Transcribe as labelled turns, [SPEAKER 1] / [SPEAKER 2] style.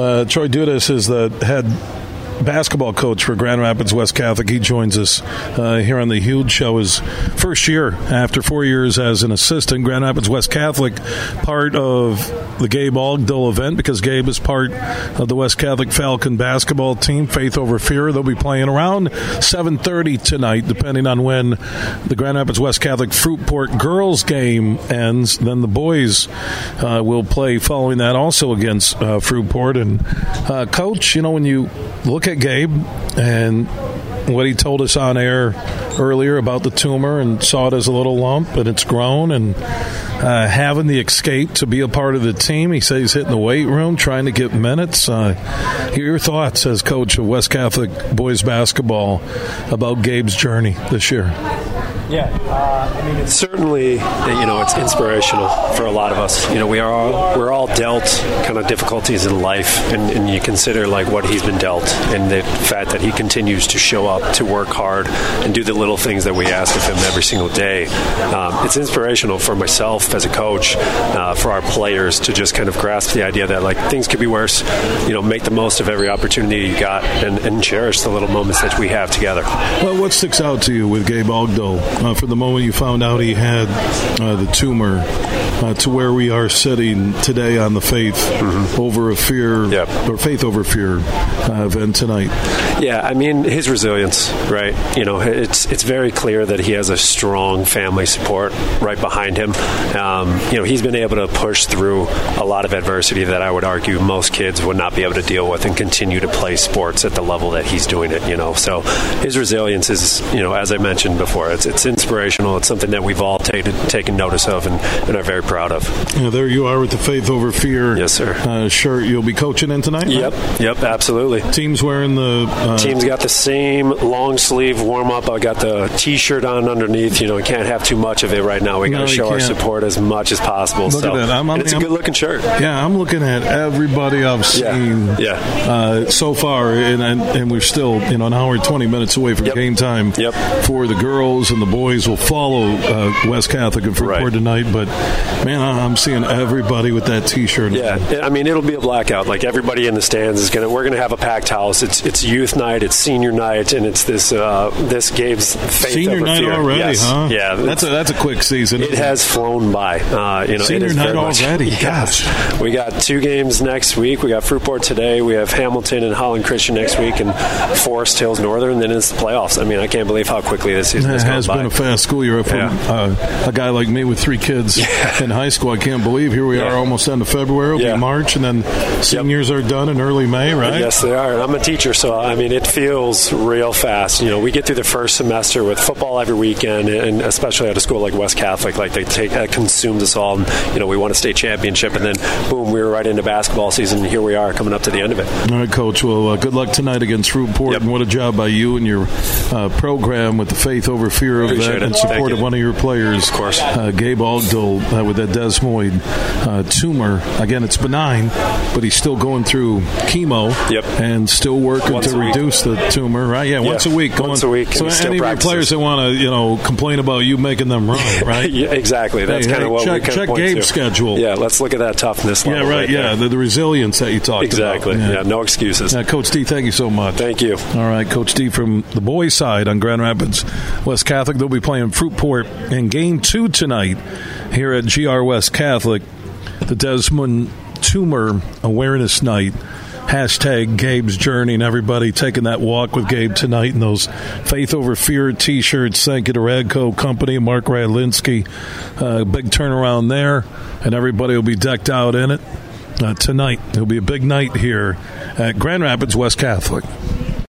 [SPEAKER 1] Uh, Troy Dudas is the head basketball coach for Grand Rapids West Catholic. He joins us uh, here on the Huge Show. His first year after four years as an assistant, Grand Rapids West Catholic, part of the Gabe Ogdell event because Gabe is part of the West Catholic Falcon basketball team. Faith over fear. They'll be playing around 7:30 tonight, depending on when the Grand Rapids West Catholic Fruitport girls game ends. Then the boys uh, will play following that also against uh, Fruitport. And uh, coach, you know when you look at Gabe and what he told us on air earlier about the tumor and saw it as a little lump and it's grown and uh, having the escape to be a part of the team. He says he's hitting the weight room, trying to get minutes. Uh, hear your thoughts as coach of West Catholic boys basketball about Gabe's journey this year.
[SPEAKER 2] Yeah, uh, I mean, it's certainly you know it's inspirational for a lot of us. You know, we are all, we're all dealt kind of difficulties in life, and, and, you consider like what he's been dealt, and the fact that he continues to show up to work hard and do the little things that we ask of him every single day. Um, it's inspirational for myself as a coach, uh, for our players to just kind of grasp the idea that like things could be worse. You know, make the most of every opportunity you got, and, and cherish the little moments that we have together.
[SPEAKER 1] Well, what sticks out to you with Gabe Ogdell? Uh, from the moment you found out he had uh, the tumor uh, to where we are sitting today on the faith mm-hmm. over a fear yep. or faith over fear uh, event tonight?
[SPEAKER 2] Yeah, I mean his resilience, right? You know, it's it's very clear that he has a strong family support right behind him. Um, you know, he's been able to push through a lot of adversity that I would argue most kids would not be able to deal with and continue to play sports at the level that he's doing it. You know, so his resilience is, you know, as I mentioned before, it's it's inspirational. It's something that we've all taken taken notice of and, and are very proud of.
[SPEAKER 1] Yeah, there you are with the Faith Over Fear
[SPEAKER 2] yes, sir.
[SPEAKER 1] Uh, shirt. You'll be coaching in tonight?
[SPEAKER 2] Yep,
[SPEAKER 1] right?
[SPEAKER 2] yep, absolutely.
[SPEAKER 1] Team's wearing the.
[SPEAKER 2] Uh, Team's got the same long sleeve warm up. I got the t shirt on underneath. You know, we can't have too much of it right now. We got to no, show our support as much as possible.
[SPEAKER 1] Look
[SPEAKER 2] so,
[SPEAKER 1] at that. I'm, I'm,
[SPEAKER 2] it's a good looking shirt.
[SPEAKER 1] Yeah, I'm looking at everybody I've seen
[SPEAKER 2] yeah. yeah.
[SPEAKER 1] Uh, so far, and, and, and, we're still, you know, an hour and 20 minutes away from
[SPEAKER 2] yep.
[SPEAKER 1] game time
[SPEAKER 2] yep.
[SPEAKER 1] for the girls, and the boys will follow uh, West Catholic and Fruitport right. tonight. But, man, I'm seeing everybody with that T-shirt.
[SPEAKER 2] Yeah, I mean it'll be a blackout. Like everybody in the stands is gonna. We're gonna have a packed house. It's it's youth night. It's senior night, and it's this uh, this Gabe's faith
[SPEAKER 1] senior night
[SPEAKER 2] fear.
[SPEAKER 1] already,
[SPEAKER 2] yes.
[SPEAKER 1] huh?
[SPEAKER 2] Yeah,
[SPEAKER 1] that's a that's a quick season.
[SPEAKER 2] It has flown by. Uh, you know,
[SPEAKER 1] senior night already.
[SPEAKER 2] Much, gosh, we got two games next week. We got Fruitport today. We have Hamilton and Holland Christian next week, and Forest Hills Northern. And then it's the playoffs. I mean, I can't believe how quickly this season
[SPEAKER 1] it has
[SPEAKER 2] been
[SPEAKER 1] by. A fast school year. For yeah. uh, a guy like me with three kids yeah. in high school, I can't believe here we yeah. are almost end of February. It'll be March, and then seniors yep. are done in early May, right?
[SPEAKER 2] Yes, they are. I'm a teacher, so I mean, it feels real fast. You know, we get through the first semester with football every weekend, and especially at a school like West Catholic, like they take that consumes us all. And, you know, we want a state championship, and then boom, we were right into basketball season. And here we are, coming up to the end of it.
[SPEAKER 1] All right, Coach. Well, uh, good luck tonight against Fruitport, yep. and what a job by you and your uh, program with the faith over fear of
[SPEAKER 2] Appreciate
[SPEAKER 1] that, and support of one of your players,
[SPEAKER 2] of course,
[SPEAKER 1] uh, Gabe Ogdell uh, with that desmoid uh, tumor. Again, it's benign, but he's still going through chemo
[SPEAKER 2] yep.
[SPEAKER 1] and still working
[SPEAKER 2] once
[SPEAKER 1] to reduce the tumor. Right? Yeah,
[SPEAKER 2] yeah,
[SPEAKER 1] once a week.
[SPEAKER 2] Going, once a week.
[SPEAKER 1] So any of your players that want to, you know, complain about you making them run, right?
[SPEAKER 2] yeah, exactly. That's
[SPEAKER 1] hey,
[SPEAKER 2] kind
[SPEAKER 1] hey,
[SPEAKER 2] of what
[SPEAKER 1] check,
[SPEAKER 2] we
[SPEAKER 1] check
[SPEAKER 2] point
[SPEAKER 1] Gabe's
[SPEAKER 2] to.
[SPEAKER 1] schedule.
[SPEAKER 2] Yeah, let's look at that toughness.
[SPEAKER 1] yeah, right.
[SPEAKER 2] right
[SPEAKER 1] yeah, the, the, resilience that you talked
[SPEAKER 2] exactly.
[SPEAKER 1] about.
[SPEAKER 2] Exactly. Yeah. yeah. no excuses.
[SPEAKER 1] Yeah, Coach D, thank you so much.
[SPEAKER 2] Thank you.
[SPEAKER 1] All right, Coach D from the boys' side on Grand Rapids West Catholic. They'll be playing Fruitport in game two tonight here at GR West Catholic. The Desmoid Tumor Awareness Night hashtag Gabe's Journey and everybody taking that walk with Gabe tonight in those Faith Over Fear t shirts. Thank you to Radco Company, Mark Radlinsky. Uh, big turnaround there, and everybody will be decked out in it. Uh, tonight, it'll be a big night here at Grand Rapids West Catholic.